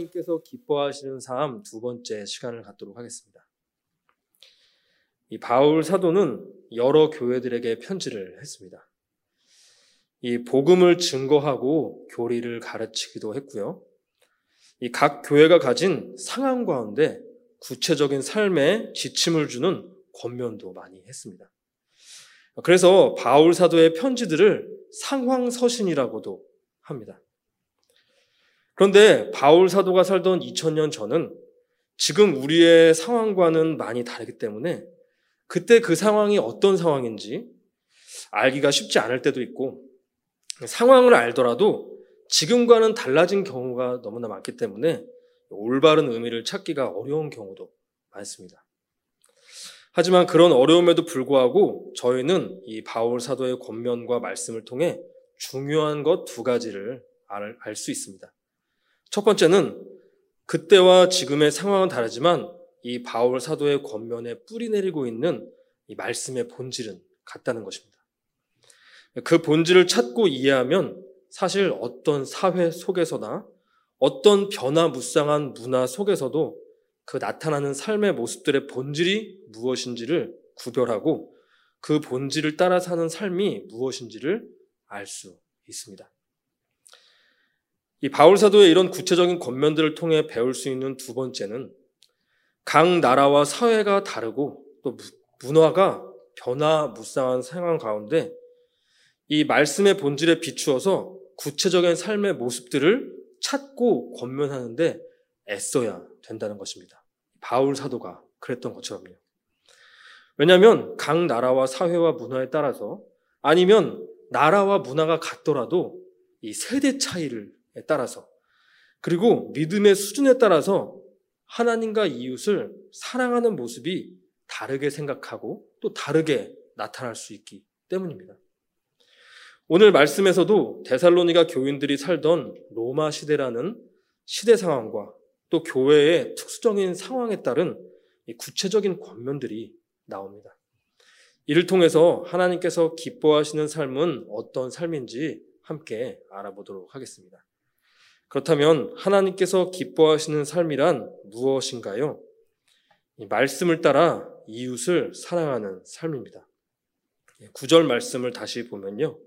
하나님께서 기뻐하시는 삶 두 번째 시간을 갖도록 하겠습니다. 이 바울 사도는 여러 교회들에게 편지를 했습니다. 이 복음을 증거하고 교리를 가르치기도 했고요. 이 각 교회가 가진 상황 가운데 구체적인 삶에 지침을 주는 권면도 많이 했습니다. 그래서 바울 사도의 편지들을 상황 서신이라고도 합니다. 그런데 바울 사도가 살던 2000년 전은 지금 우리의 상황과는 많이 다르기 때문에 그때 그 상황이 어떤 상황인지 알기가 쉽지 않을 때도 있고 상황을 알더라도 지금과는 달라진 경우가 너무나 많기 때문에 올바른 의미를 찾기가 어려운 경우도 많습니다. 하지만 그런 어려움에도 불구하고 저희는 이 바울 사도의 권면과 말씀을 통해 중요한 것 두 가지를 알 수 있습니다. 첫 번째는 그때와 지금의 상황은 다르지만 이 바울 사도의 권면에 뿌리 내리고 있는 이 말씀의 본질은 같다는 것입니다. 그 본질을 찾고 이해하면 사실 어떤 사회 속에서나 어떤 변화무쌍한 문화 속에서도 그 나타나는 삶의 모습들의 본질이 무엇인지를 구별하고 그 본질을 따라 사는 삶이 무엇인지를 알 수 있습니다. 이 바울 사도의 이런 구체적인 권면들을 통해 배울 수 있는 두 번째는 각 나라와 사회가 다르고 또 문화가 변화무쌍한 상황 가운데 이 말씀의 본질에 비추어서 구체적인 삶의 모습들을 찾고 권면하는데 애써야 된다는 것입니다. 바울 사도가 그랬던 것처럼요. 왜냐하면 각 나라와 사회와 문화에 따라서 아니면 나라와 문화가 같더라도 이 세대 차이를 따라서 그리고 믿음의 수준에 따라서 하나님과 이웃을 사랑하는 모습이 다르게 생각하고 또 다르게 나타날 수 있기 때문입니다. 오늘 말씀에서도 데살로니가 교인들이 살던 로마 시대라는 시대 상황과 또 교회의 특수적인 상황에 따른 구체적인 권면들이 나옵니다. 이를 통해서 하나님께서 기뻐하시는 삶은 어떤 삶인지 함께 알아보도록 하겠습니다. 그렇다면 하나님께서 기뻐하시는 삶이란 무엇인가요? 말씀을 따라 이웃을 사랑하는 삶입니다. 구절 말씀을 다시 보면요.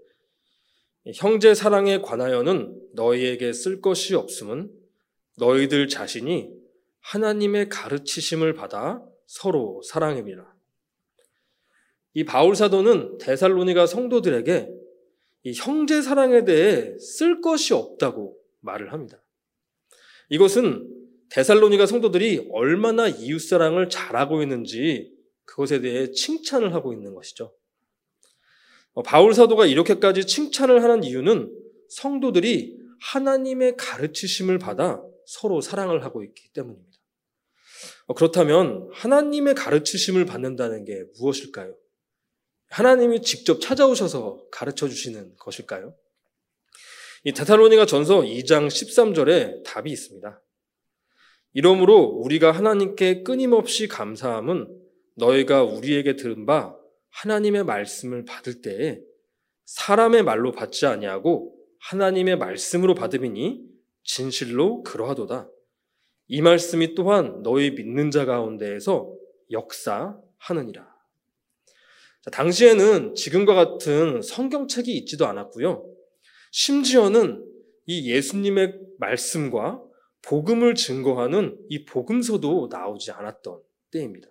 형제 사랑에 관하여는 너희에게 쓸 것이 없음은 너희들 자신이 하나님의 가르치심을 받아 서로 사랑입니다. 이 바울 사도는 데살로니가 성도들에게 이 형제 사랑에 대해 쓸 것이 없다고 말을 합니다. 이것은 데살로니가 성도들이 얼마나 이웃 사랑을 잘하고 있는지 그것에 대해 칭찬을 하고 있는 것이죠. 어, 바울 사도가 이렇게까지 칭찬을 하는 이유는 성도들이 하나님의 가르치심을 받아 서로 사랑을 하고 있기 때문입니다. 어, 그렇다면 하나님의 가르치심을 받는다는 게 무엇일까요? 하나님이 직접 찾아오셔서 가르쳐 주시는 것일까요? 이 데살로니가 전서 2장 13절에 답이 있습니다. 이러므로 우리가 하나님께 끊임없이 감사함은 너희가 우리에게 들은 바 하나님의 말씀을 받을 때에 사람의 말로 받지 아니하고 하나님의 말씀으로 받음이니 진실로 그러하도다. 이 말씀이 또한 너희 믿는 자 가운데에서 역사하느니라. 자, 당시에는 지금과 같은 성경책이 있지도 않았고요. 심지어는 이 예수님의 말씀과 복음을 증거하는 이 복음서도 나오지 않았던 때입니다.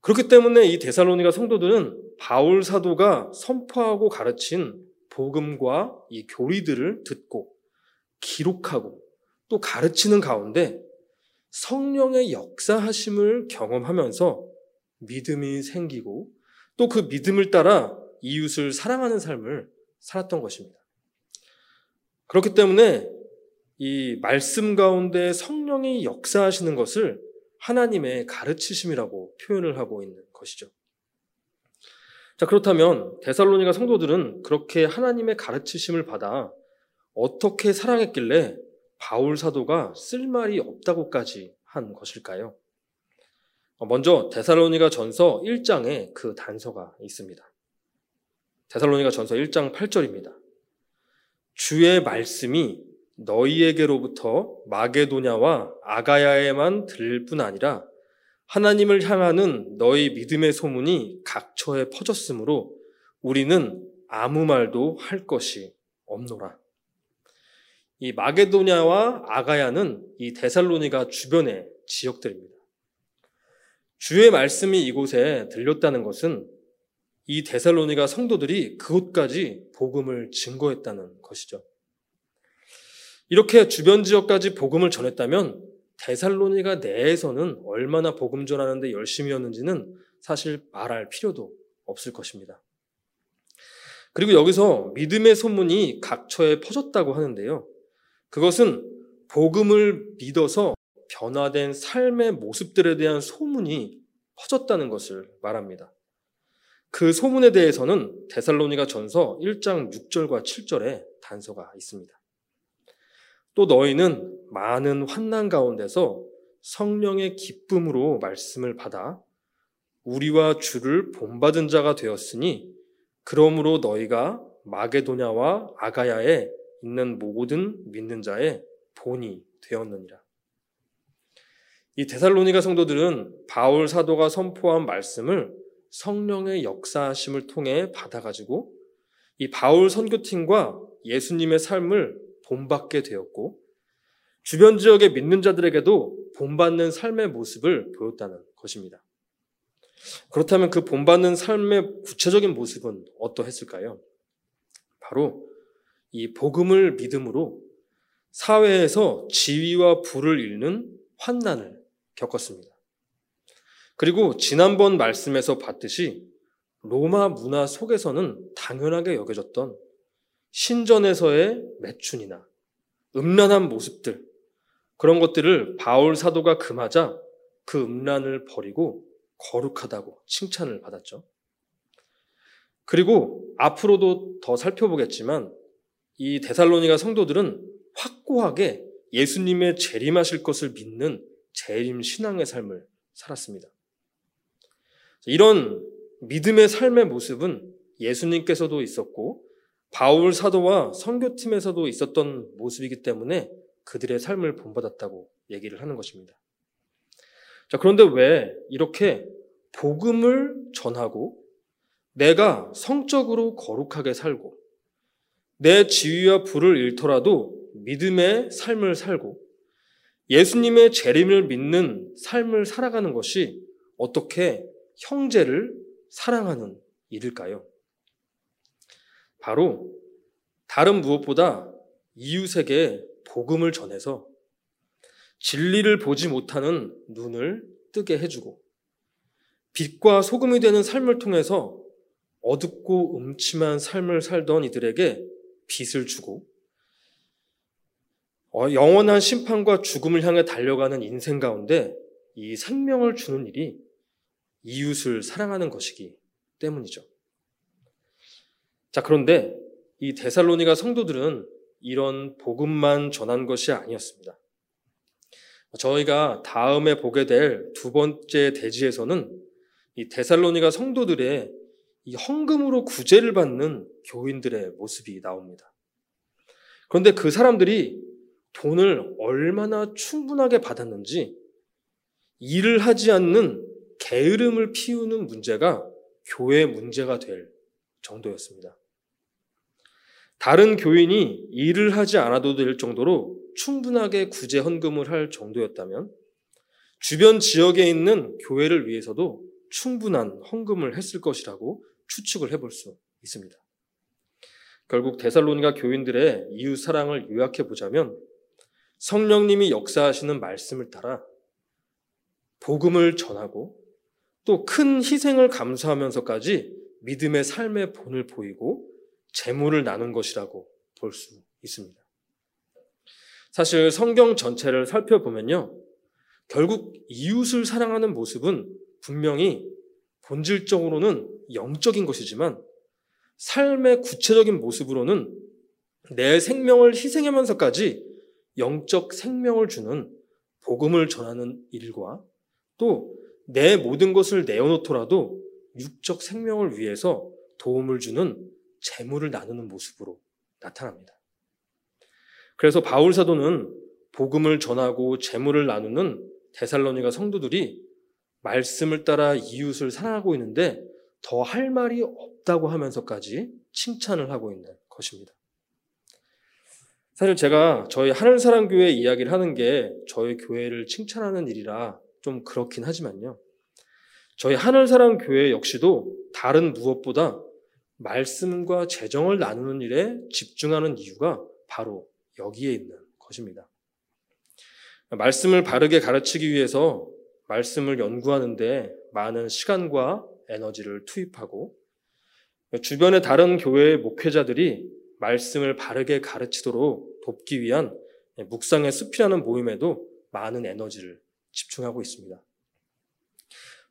그렇기 때문에 이 데살로니가 성도들은 바울 사도가 선포하고 가르친 복음과 이 교리들을 듣고 기록하고 또 가르치는 가운데 성령의 역사하심을 경험하면서 믿음이 생기고 또 그 믿음을 따라 이웃을 사랑하는 삶을 살았던 것입니다. 그렇기 때문에 이 말씀 가운데 성령이 역사하시는 것을 하나님의 가르치심이라고 표현을 하고 있는 것이죠. 자, 그렇다면 데살로니가 성도들은 그렇게 하나님의 가르치심을 받아 어떻게 사랑했길래 바울 사도가 쓸 말이 없다고까지 한 것일까요? 먼저 데살로니가 전서 1장에 그 단서가 있습니다. 데살로니가 전서 1장 8절입니다. 주의 말씀이 너희에게로부터 마게도냐와 아가야에만 들릴 뿐 아니라 하나님을 향하는 너희 믿음의 소문이 각처에 퍼졌으므로 우리는 아무 말도 할 것이 없노라. 이 마게도냐와 아가야는 이 데살로니가 주변의 지역들입니다. 주의 말씀이 이곳에 들렸다는 것은 이 데살로니가 성도들이 그곳까지 복음을 증거했다는 것이죠. 이렇게 주변 지역까지 복음을 전했다면 데살로니가 내에서는 얼마나 복음 전하는데 열심히였는지는 사실 말할 필요도 없을 것입니다. 그리고 여기서 믿음의 소문이 각처에 퍼졌다고 하는데요. 그것은 복음을 믿어서 변화된 삶의 모습들에 대한 소문이 퍼졌다는 것을 말합니다. 그 소문에 대해서는 데살로니가 전서 1장 6절과 7절에 단서가 있습니다. 또 너희는 많은 환난 가운데서 성령의 기쁨으로 말씀을 받아 우리와 주를 본받은 자가 되었으니 그러므로 너희가 마게도냐와 아가야에 있는 모든 믿는 자의 본이 되었느니라. 이 데살로니가 성도들은 바울 사도가 선포한 말씀을 성령의 역사하심을 통해 받아가지고 이 바울 선교팀과 예수님의 삶을 본받게 되었고 주변 지역의 믿는 자들에게도 본받는 삶의 모습을 보였다는 것입니다. 그렇다면 그 본받는 삶의 구체적인 모습은 어떠했을까요? 바로 이 복음을 믿음으로 사회에서 지위와 부를 잃는 환난을 겪었습니다. 그리고 지난번 말씀에서 봤듯이 로마 문화 속에서는 당연하게 여겨졌던 신전에서의 매춘이나 음란한 모습들, 그런 것들을 바울 사도가 금하자 그 음란을 버리고 거룩하다고 칭찬을 받았죠. 그리고 앞으로도 더 살펴보겠지만 이 데살로니가 성도들은 확고하게 예수님의 재림하실 것을 믿는 재림 신앙의 삶을 살았습니다. 이런 믿음의 삶의 모습은 예수님께서도 있었고 바울 사도와 선교팀에서도 있었던 모습이기 때문에 그들의 삶을 본받았다고 얘기를 하는 것입니다. 자, 그런데 왜 이렇게 복음을 전하고 내가 성적으로 거룩하게 살고 내 지위와 부를 잃더라도 믿음의 삶을 살고 예수님의 재림을 믿는 삶을 살아가는 것이 어떻게 형제를 사랑하는 일일까요? 바로 다른 무엇보다 이웃에게 복음을 전해서 진리를 보지 못하는 눈을 뜨게 해주고 빛과 소금이 되는 삶을 통해서 어둡고 음침한 삶을 살던 이들에게 빛을 주고 어, 영원한 심판과 죽음을 향해 달려가는 인생 가운데 이 생명을 주는 일이 이웃을 사랑하는 것이기 때문이죠. 자, 그런데 이 데살로니가 성도들은 이런 복음만 전한 것이 아니었습니다. 저희가 다음에 보게 될 두 번째 대지에서는 이 데살로니가 성도들의 이 헌금으로 구제를 받는 교인들의 모습이 나옵니다. 그런데 그 사람들이 돈을 얼마나 충분하게 받았는지 일을 하지 않는 게으름을 피우는 문제가 교회 문제가 될 정도였습니다. 다른 교인이 일을 하지 않아도 될 정도로 충분하게 구제 헌금을 할 정도였다면 주변 지역에 있는 교회를 위해서도 충분한 헌금을 했을 것이라고 추측을 해볼 수 있습니다. 결국 데살로니가 교인들의 이웃 사랑을 요약해 보자면 성령님이 역사하시는 말씀을 따라 복음을 전하고 또 큰 희생을 감수하면서까지 믿음의 삶의 본을 보이고 재물을 나눈 것이라고 볼 수 있습니다. 사실 성경 전체를 살펴보면요. 결국 이웃을 사랑하는 모습은 분명히 본질적으로는 영적인 것이지만 삶의 구체적인 모습으로는 내 생명을 희생하면서까지 영적 생명을 주는 복음을 전하는 일과 또 내 모든 것을 내어놓더라도 육적 생명을 위해서 도움을 주는 재물을 나누는 모습으로 나타납니다. 그래서 바울 사도는 복음을 전하고 재물을 나누는 데살로니가 성도들이 말씀을 따라 이웃을 사랑하고 있는데 더 할 말이 없다고 하면서까지 칭찬을 하고 있는 것입니다. 사실 제가 저희 하늘사랑교회 이야기를 하는 게 저희 교회를 칭찬하는 일이라 좀 그렇긴 하지만요. 저희 하늘사랑 교회 역시도 다른 무엇보다 말씀과 재정을 나누는 일에 집중하는 이유가 바로 여기에 있는 것입니다. 말씀을 바르게 가르치기 위해서 말씀을 연구하는데 많은 시간과 에너지를 투입하고 주변의 다른 교회의 목회자들이 말씀을 바르게 가르치도록 돕기 위한 묵상의 숲이라는 모임에도 많은 에너지를 집중하고 있습니다.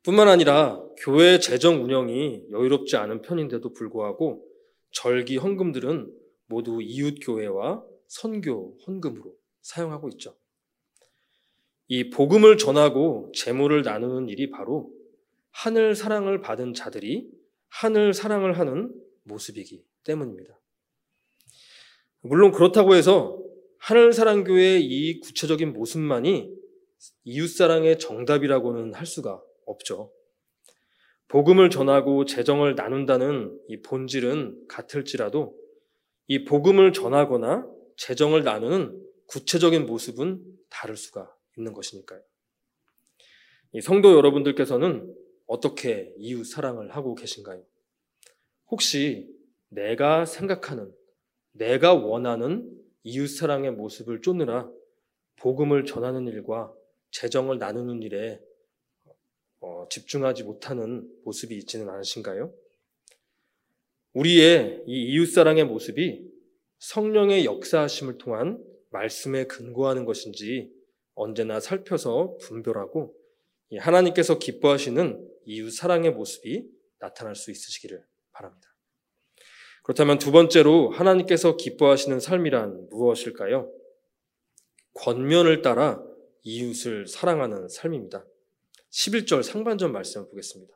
뿐만 아니라 교회 재정 운영이 여유롭지 않은 편인데도 불구하고 절기 헌금들은 모두 이웃 교회와 선교 헌금으로 사용하고 있죠. 이 복음을 전하고 재물을 나누는 일이 바로 하늘 사랑을 받은 자들이 하늘 사랑을 하는 모습이기 때문입니다. 물론 그렇다고 해서 하늘 사랑 교회의 이 구체적인 모습만이 이웃 사랑의 정답이라고는 할 수가 없죠. 복음을 전하고 재정을 나눈다는 이 본질은 같을지라도 이 복음을 전하거나 재정을 나누는 구체적인 모습은 다를 수가 있는 것이니까요. 이 성도 여러분들께서는 어떻게 이웃 사랑을 하고 계신가요? 혹시 내가 생각하는, 내가 원하는 이웃 사랑의 모습을 쫓느라 복음을 전하는 일과 재정을 나누는 일에 어, 집중하지 못하는 모습이 있지는 않으신가요? 우리의 이 이웃 사랑의 모습이 성령의 역사하심을 통한 말씀에 근거하는 것인지 언제나 살펴서 분별하고 하나님께서 기뻐하시는 이웃 사랑의 모습이 나타날 수 있으시기를 바랍니다. 그렇다면 두 번째로 하나님께서 기뻐하시는 삶이란 무엇일까요? 권면을 따라 이웃을 사랑하는 삶입니다. 11절 상반절 말씀을 보겠습니다.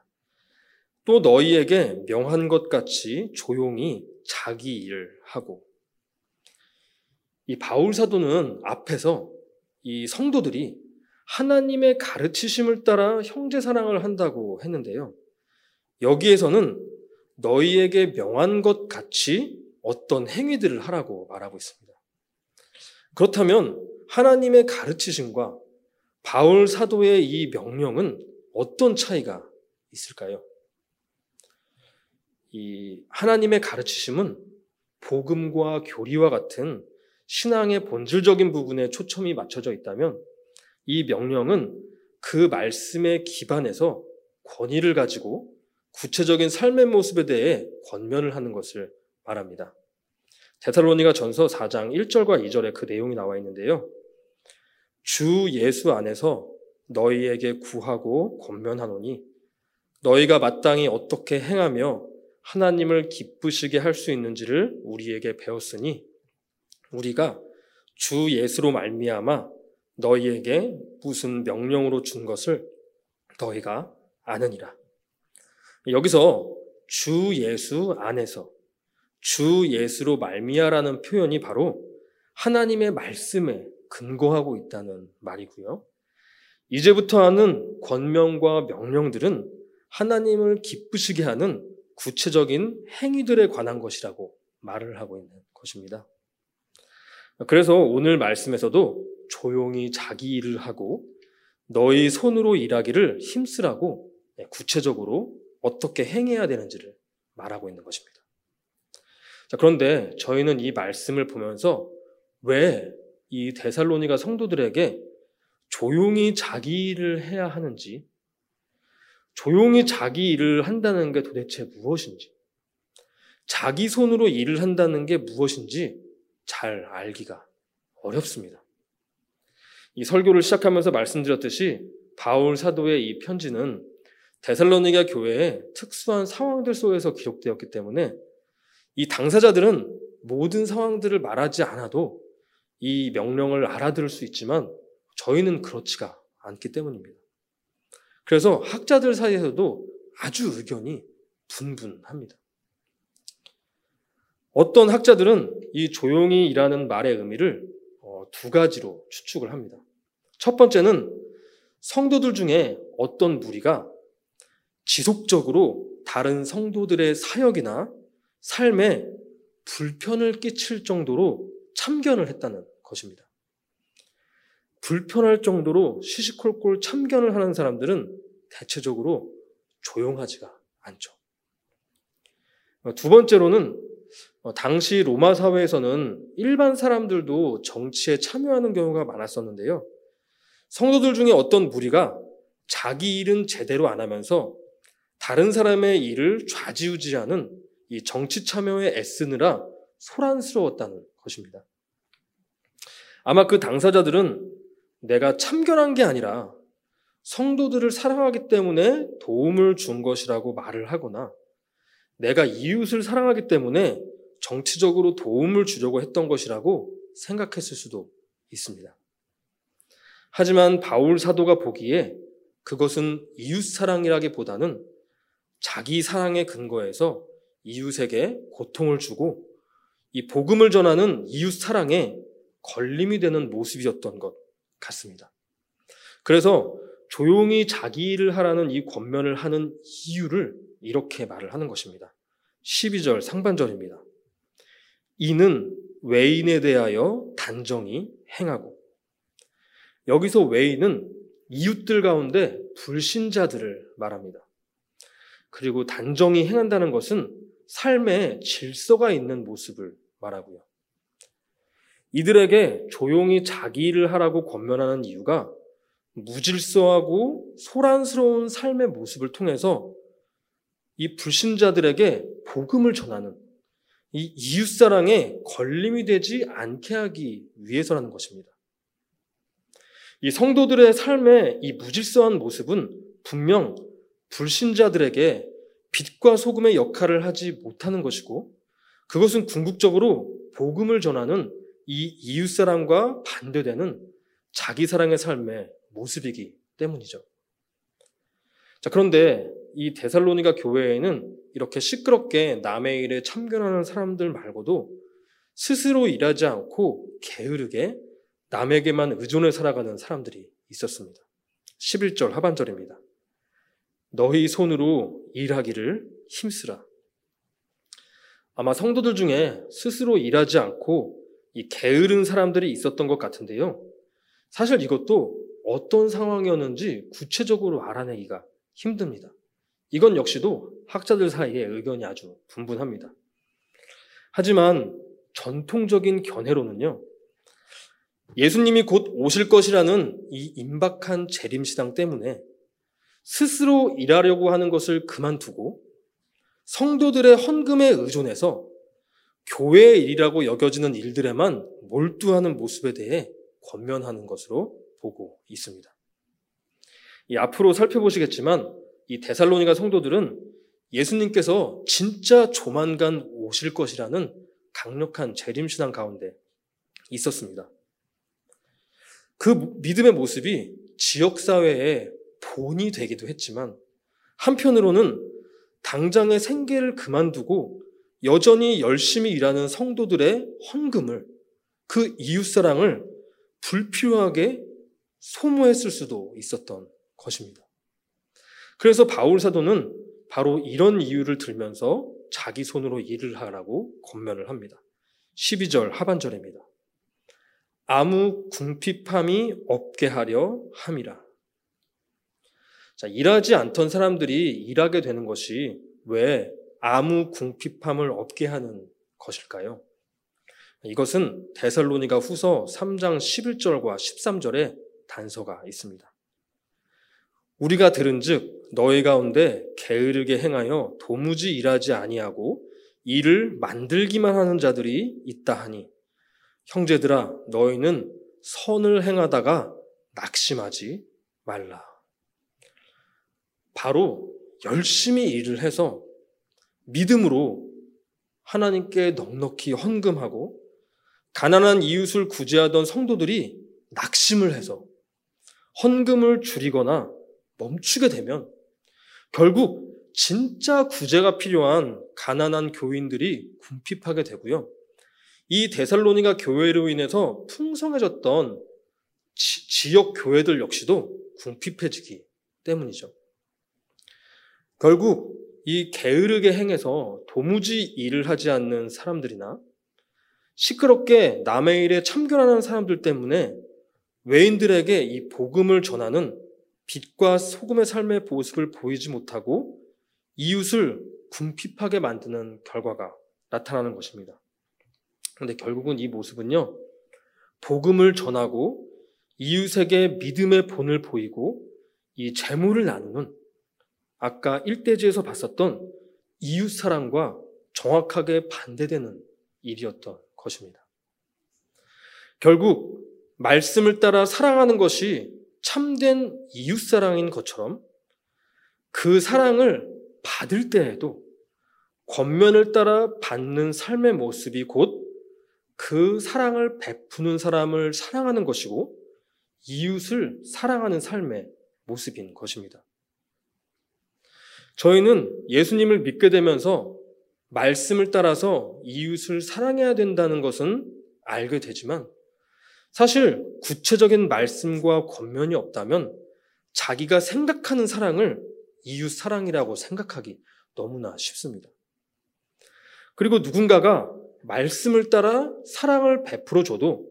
또 너희에게 명한 것 같이 조용히 자기 일을 하고 이 바울 사도는 앞에서 이 성도들이 하나님의 가르치심을 따라 형제 사랑을 한다고 했는데요. 여기에서는 너희에게 명한 것 같이 어떤 행위들을 하라고 말하고 있습니다. 그렇다면 하나님의 가르치심과 바울 사도의 이 명령은 어떤 차이가 있을까요? 이 하나님의 가르치심은 복음과 교리와 같은 신앙의 본질적인 부분에 초점이 맞춰져 있다면 이 명령은 그 말씀에 기반해서 권위를 가지고 구체적인 삶의 모습에 대해 권면을 하는 것을 말합니다. 데살로니가 전서 4장 1절과 2절에 그 내용이 나와 있는데요. 주 예수 안에서 너희에게 구하고 권면하노니 너희가 마땅히 어떻게 행하며 하나님을 기쁘시게 할 수 있는지를 우리에게 배웠으니 우리가 주 예수로 말미암아 너희에게 무슨 명령으로 준 것을 너희가 아느니라. 여기서 주 예수 안에서 주 예수로 말미암라는 표현이 바로 하나님의 말씀에 근거하고 있다는 말이고요. 이제부터 하는 권명과 명령들은 하나님을 기쁘시게 하는 구체적인 행위들에 관한 것이라고 말을 하고 있는 것입니다. 그래서 오늘 말씀에서도 조용히 자기 일을 하고 너희 손으로 일하기를 힘쓰라고 구체적으로 어떻게 행해야 되는지를 말하고 있는 것입니다. 자, 그런데 저희는 이 말씀을 보면서 왜 이 데살로니가 성도들에게 조용히 자기 일을 해야 하는지, 조용히 자기 일을 한다는 게 도대체 무엇인지, 자기 손으로 일을 한다는 게 무엇인지 잘 알기가 어렵습니다. 이 설교를 시작하면서 말씀드렸듯이 바울 사도의 이 편지는 데살로니가 교회의 특수한 상황들 속에서 기록되었기 때문에 이 당사자들은 모든 상황들을 말하지 않아도 이 명령을 알아들을 수 있지만 저희는 그렇지가 않기 때문입니다. 그래서 학자들 사이에서도 아주 의견이 분분합니다. 어떤 학자들은 이 조용히 일하는 말의 의미를 어, 두 가지로 추측을 합니다. 첫 번째는 성도들 중에 어떤 무리가 지속적으로 다른 성도들의 사역이나 삶에 불편을 끼칠 정도로 참견을 했다는 것입니다. 불편할 정도로 시시콜콜 참견을 하는 사람들은 대체적으로 조용하지가 않죠. 두 번째로는 당시 로마 사회에서는 일반 사람들도 정치에 참여하는 경우가 많았었는데요. 성도들 중에 어떤 무리가 자기 일은 제대로 안 하면서 다른 사람의 일을 좌지우지하는 이 정치 참여에 애쓰느라 소란스러웠다는 것입니다. 아마 그 당사자들은 내가 참견한 게 아니라 성도들을 사랑하기 때문에 도움을 준 것이라고 말을 하거나 내가 이웃을 사랑하기 때문에 정치적으로 도움을 주려고 했던 것이라고 생각했을 수도 있습니다. 하지만 바울 사도가 보기에 그것은 이웃 사랑이라기보다는 자기 사랑의 근거에서 이웃에게 고통을 주고 이 복음을 전하는 이웃 사랑에 걸림이 되는 모습이었던 것 같습니다. 그래서 조용히 자기 일을 하라는 이 권면을 하는 이유를 이렇게 말을 하는 것입니다. 12절 상반절입니다. 이는 외인에 대하여 단정히 행하고 여기서 외인은 이웃들 가운데 불신자들을 말합니다. 그리고 단정히 행한다는 것은 삶에 질서가 있는 모습을 말하고요. 이들에게 조용히 자기 일을 하라고 권면하는 이유가 무질서하고 소란스러운 삶의 모습을 통해서 이 불신자들에게 복음을 전하는 이 이웃사랑에 걸림이 되지 않게 하기 위해서라는 것입니다. 이 성도들의 삶의 이 무질서한 모습은 분명 불신자들에게 빛과 소금의 역할을 하지 못하는 것이고 그것은 궁극적으로 복음을 전하는 이 이웃 사랑과 반대되는 자기 사랑의 삶의 모습이기 때문이죠. 자, 그런데 이 데살로니가 교회에는 이렇게 시끄럽게 남의 일에 참견하는 사람들 말고도 스스로 일하지 않고 게으르게 남에게만 의존해 살아가는 사람들이 있었습니다. 11절 하반절입니다. 너희 손으로 일하기를 힘쓰라. 아마 성도들 중에 스스로 일하지 않고 이 게으른 사람들이 있었던 것 같은데요. 사실 이것도 어떤 상황이었는지 구체적으로 알아내기가 힘듭니다. 이건 역시도 학자들 사이에 의견이 아주 분분합니다. 하지만 전통적인 견해로는요, 예수님이 곧 오실 것이라는 이 임박한 재림시당 때문에 스스로 일하려고 하는 것을 그만두고 성도들의 헌금에 의존해서 교회의 일이라고 여겨지는 일들에만 몰두하는 모습에 대해 권면하는 것으로 보고 있습니다. 이 앞으로 살펴보시겠지만 이 데살로니가 성도들은 예수님께서 진짜 조만간 오실 것이라는 강력한 재림신앙 가운데 있었습니다. 그 믿음의 모습이 지역사회의 본이 되기도 했지만 한편으로는 당장의 생계를 그만두고 여전히 열심히 일하는 성도들의 헌금을 그 이웃사랑을 불필요하게 소모했을 수도 있었던 것입니다. 그래서 바울 사도는 바로 이런 이유를 들면서 자기 손으로 일을 하라고 권면을 합니다. 12절 하반절입니다. 아무 궁핍함이 없게 하려 함이라. 자, 일하지 않던 사람들이 일하게 되는 것이 왜 아무 궁핍함을 없게 하는 것일까요? 이것은 데살로니가 후서 3장 11절과 13절에 단서가 있습니다. 우리가 들은즉 너희 가운데 게으르게 행하여 도무지 일하지 아니하고 일을 만들기만 하는 자들이 있다 하니 형제들아 너희는 선을 행하다가 낙심하지 말라. 바로 열심히 일을 해서 믿음으로 하나님께 넉넉히 헌금하고 가난한 이웃을 구제하던 성도들이 낙심을 해서 헌금을 줄이거나 멈추게 되면 결국 진짜 구제가 필요한 가난한 교인들이 궁핍하게 되고요. 이 데살로니가 교회로 인해서 풍성해졌던 지, 역 교회들 역시도 궁핍해지기 때문이죠. 결국 이 게으르게 행해서 도무지 일을 하지 않는 사람들이나 시끄럽게 남의 일에 참견하는 사람들 때문에 외인들에게 이 복음을 전하는 빛과 소금의 삶의 모습을 보이지 못하고 이웃을 궁핍하게 만드는 결과가 나타나는 것입니다. 그런데 결국은 이 모습은요, 복음을 전하고 이웃에게 믿음의 본을 보이고 이 재물을 나누는 아까 1대지에서 봤었던 이웃 사랑과 정확하게 반대되는 일이었던 것입니다. 결국 말씀을 따라 사랑하는 것이 참된 이웃 사랑인 것처럼 그 사랑을 받을 때에도 권면을 따라 받는 삶의 모습이 곧 그 사랑을 베푸는 사람을 사랑하는 것이고 이웃을 사랑하는 삶의 모습인 것입니다. 저희는 예수님을 믿게 되면서 말씀을 따라서 이웃을 사랑해야 된다는 것은 알게 되지만 사실 구체적인 말씀과 권면이 없다면 자기가 생각하는 사랑을 이웃 사랑이라고 생각하기 너무나 쉽습니다. 그리고 누군가가 말씀을 따라 사랑을 베풀어 줘도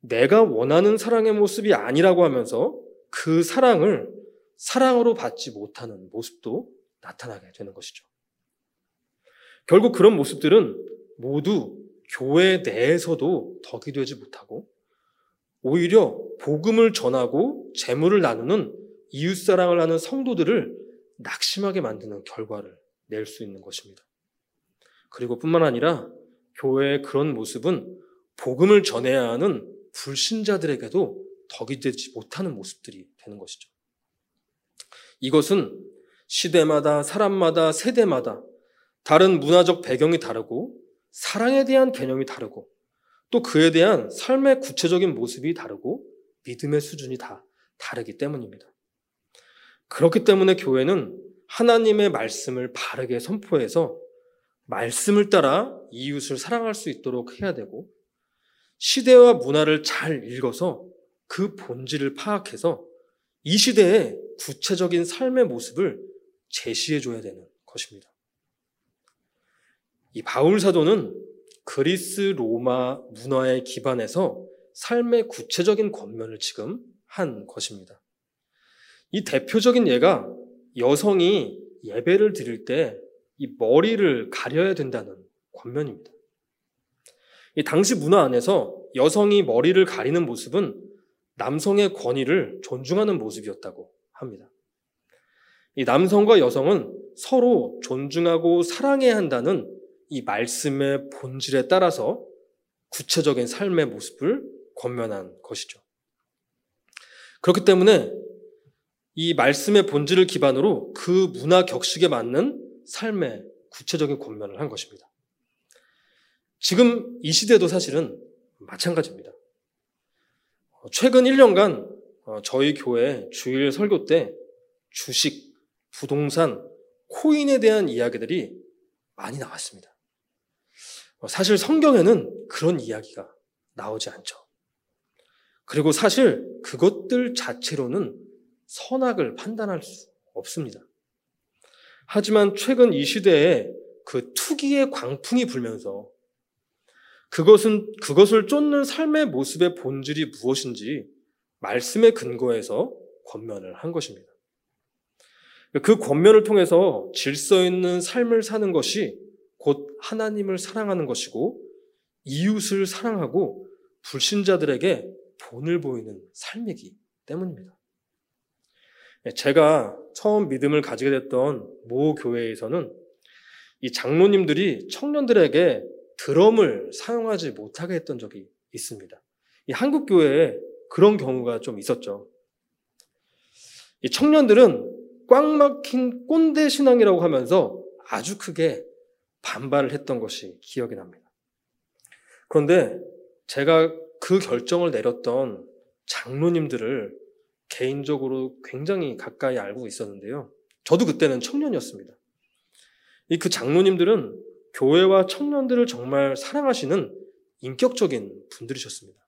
내가 원하는 사랑의 모습이 아니라고 하면서 그 사랑을 사랑으로 받지 못하는 모습도 나타나게 되는 것이죠. 결국 그런 모습들은 모두 교회 내에서도 덕이 되지 못하고 오히려 복음을 전하고 재물을 나누는 이웃사랑을 하는 성도들을 낙심하게 만드는 결과를 낼 수 있는 것입니다. 그리고 뿐만 아니라 교회의 그런 모습은 복음을 전해야 하는 불신자들에게도 덕이 되지 못하는 모습들이 되는 것이죠. 이것은 시대마다 사람마다 세대마다 다른 문화적 배경이 다르고 사랑에 대한 개념이 다르고 또 그에 대한 삶의 구체적인 모습이 다르고 믿음의 수준이 다 다르기 때문입니다. 그렇기 때문에 교회는 하나님의 말씀을 바르게 선포해서 말씀을 따라 이웃을 사랑할 수 있도록 해야 되고 시대와 문화를 잘 읽어서 그 본질을 파악해서 이 시대의 구체적인 삶의 모습을 제시해 줘야 되는 것입니다. 이 바울 사도는 그리스 로마 문화에 기반해서 삶의 구체적인 권면을 지금 한 것입니다. 이 대표적인 예가 여성이 예배를 드릴 때 이 머리를 가려야 된다는 권면입니다. 이 당시 문화 안에서 여성이 머리를 가리는 모습은 남성의 권위를 존중하는 모습이었다고 합니다. 이 남성과 여성은 서로 존중하고 사랑해야 한다는 이 말씀의 본질에 따라서 구체적인 삶의 모습을 권면한 것이죠. 그렇기 때문에 이 말씀의 본질을 기반으로 그 문화 격식에 맞는 삶의 구체적인 권면을 한 것입니다. 지금 이 시대도 사실은 마찬가지입니다. 최근 1년간 어, 저희 교회 주일 설교 때 주식, 부동산, 코인에 대한 이야기들이 많이 나왔습니다. 어, 사실 성경에는 그런 이야기가 나오지 않죠. 그리고 사실 그것들 자체로는 선악을 판단할 수 없습니다. 하지만 최근 이 시대에 그 투기의 광풍이 불면서 그것은, 그것을 쫓는 삶의 모습의 본질이 무엇인지 말씀의 근거에서 권면을 한 것입니다. 그 권면을 통해서 질서 있는 삶을 사는 것이 곧 하나님을 사랑하는 것이고 이웃을 사랑하고 불신자들에게 본을 보이는 삶이기 때문입니다. 제가 처음 믿음을 가지게 됐던 모 교회에서는 이 장로님들이 청년들에게 드럼을 사용하지 못하게 했던 적이 있습니다. 이 한국 교회에 그런 경우가 좀 있었죠. 이 청년들은 꽉 막힌 꼰대 신앙이라고 하면서 아주 크게 반발을 했던 것이 기억이 납니다. 그런데 제가 그 결정을 내렸던 장로님들을 개인적으로 굉장히 가까이 알고 있었는데요. 저도 그때는 청년이었습니다. 이 그 장로님들은 교회와 청년들을 정말 사랑하시는 인격적인 분들이셨습니다.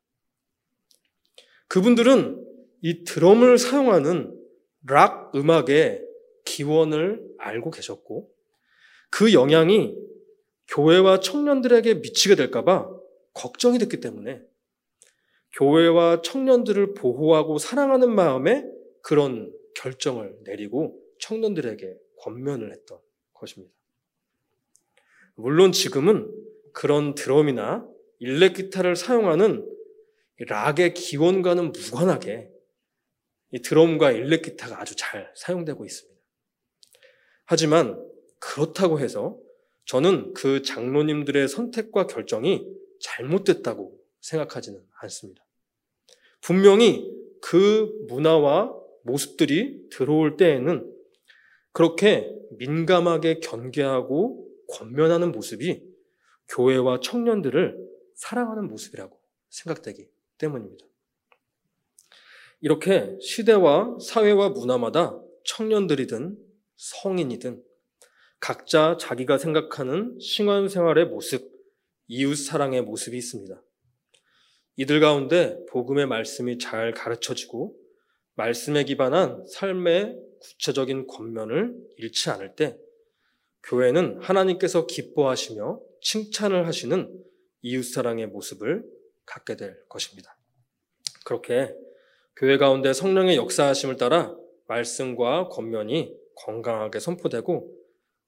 그분들은 이 드럼을 사용하는 락 음악의 기원을 알고 계셨고 그 영향이 교회와 청년들에게 미치게 될까봐 걱정이 됐기 때문에 교회와 청년들을 보호하고 사랑하는 마음에 그런 결정을 내리고 청년들에게 권면을 했던 것입니다. 물론 지금은 그런 드럼이나 일렉 기타를 사용하는 락의 기원과는 무관하게 이 드럼과 일렉 기타가 아주 잘 사용되고 있습니다. 하지만 그렇다고 해서 저는 그 장로님들의 선택과 결정이 잘못됐다고 생각하지는 않습니다. 분명히 그 문화와 모습들이 들어올 때에는 그렇게 민감하게 견계하고 권면하는 모습이 교회와 청년들을 사랑하는 모습이라고 생각되기 때문입니다. 이렇게 시대와 사회와 문화마다 청년들이든 성인이든 각자 자기가 생각하는 신앙 생활의 모습, 이웃 사랑의 모습이 있습니다. 이들 가운데 복음의 말씀이 잘 가르쳐지고 말씀에 기반한 삶의 구체적인 권면을 잃지 않을 때 교회는 하나님께서 기뻐하시며 칭찬을 하시는 이웃 사랑의 모습을 갖게 될 것입니다. 그렇게 교회 가운데 성령의 역사하심을 따라 말씀과 권면이 건강하게 선포되고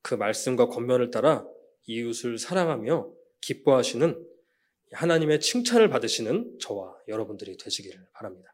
그 말씀과 권면을 따라 이웃을 사랑하며 기뻐하시는 하나님의 칭찬을 받으시는 저와 여러분들이 되시기를 바랍니다.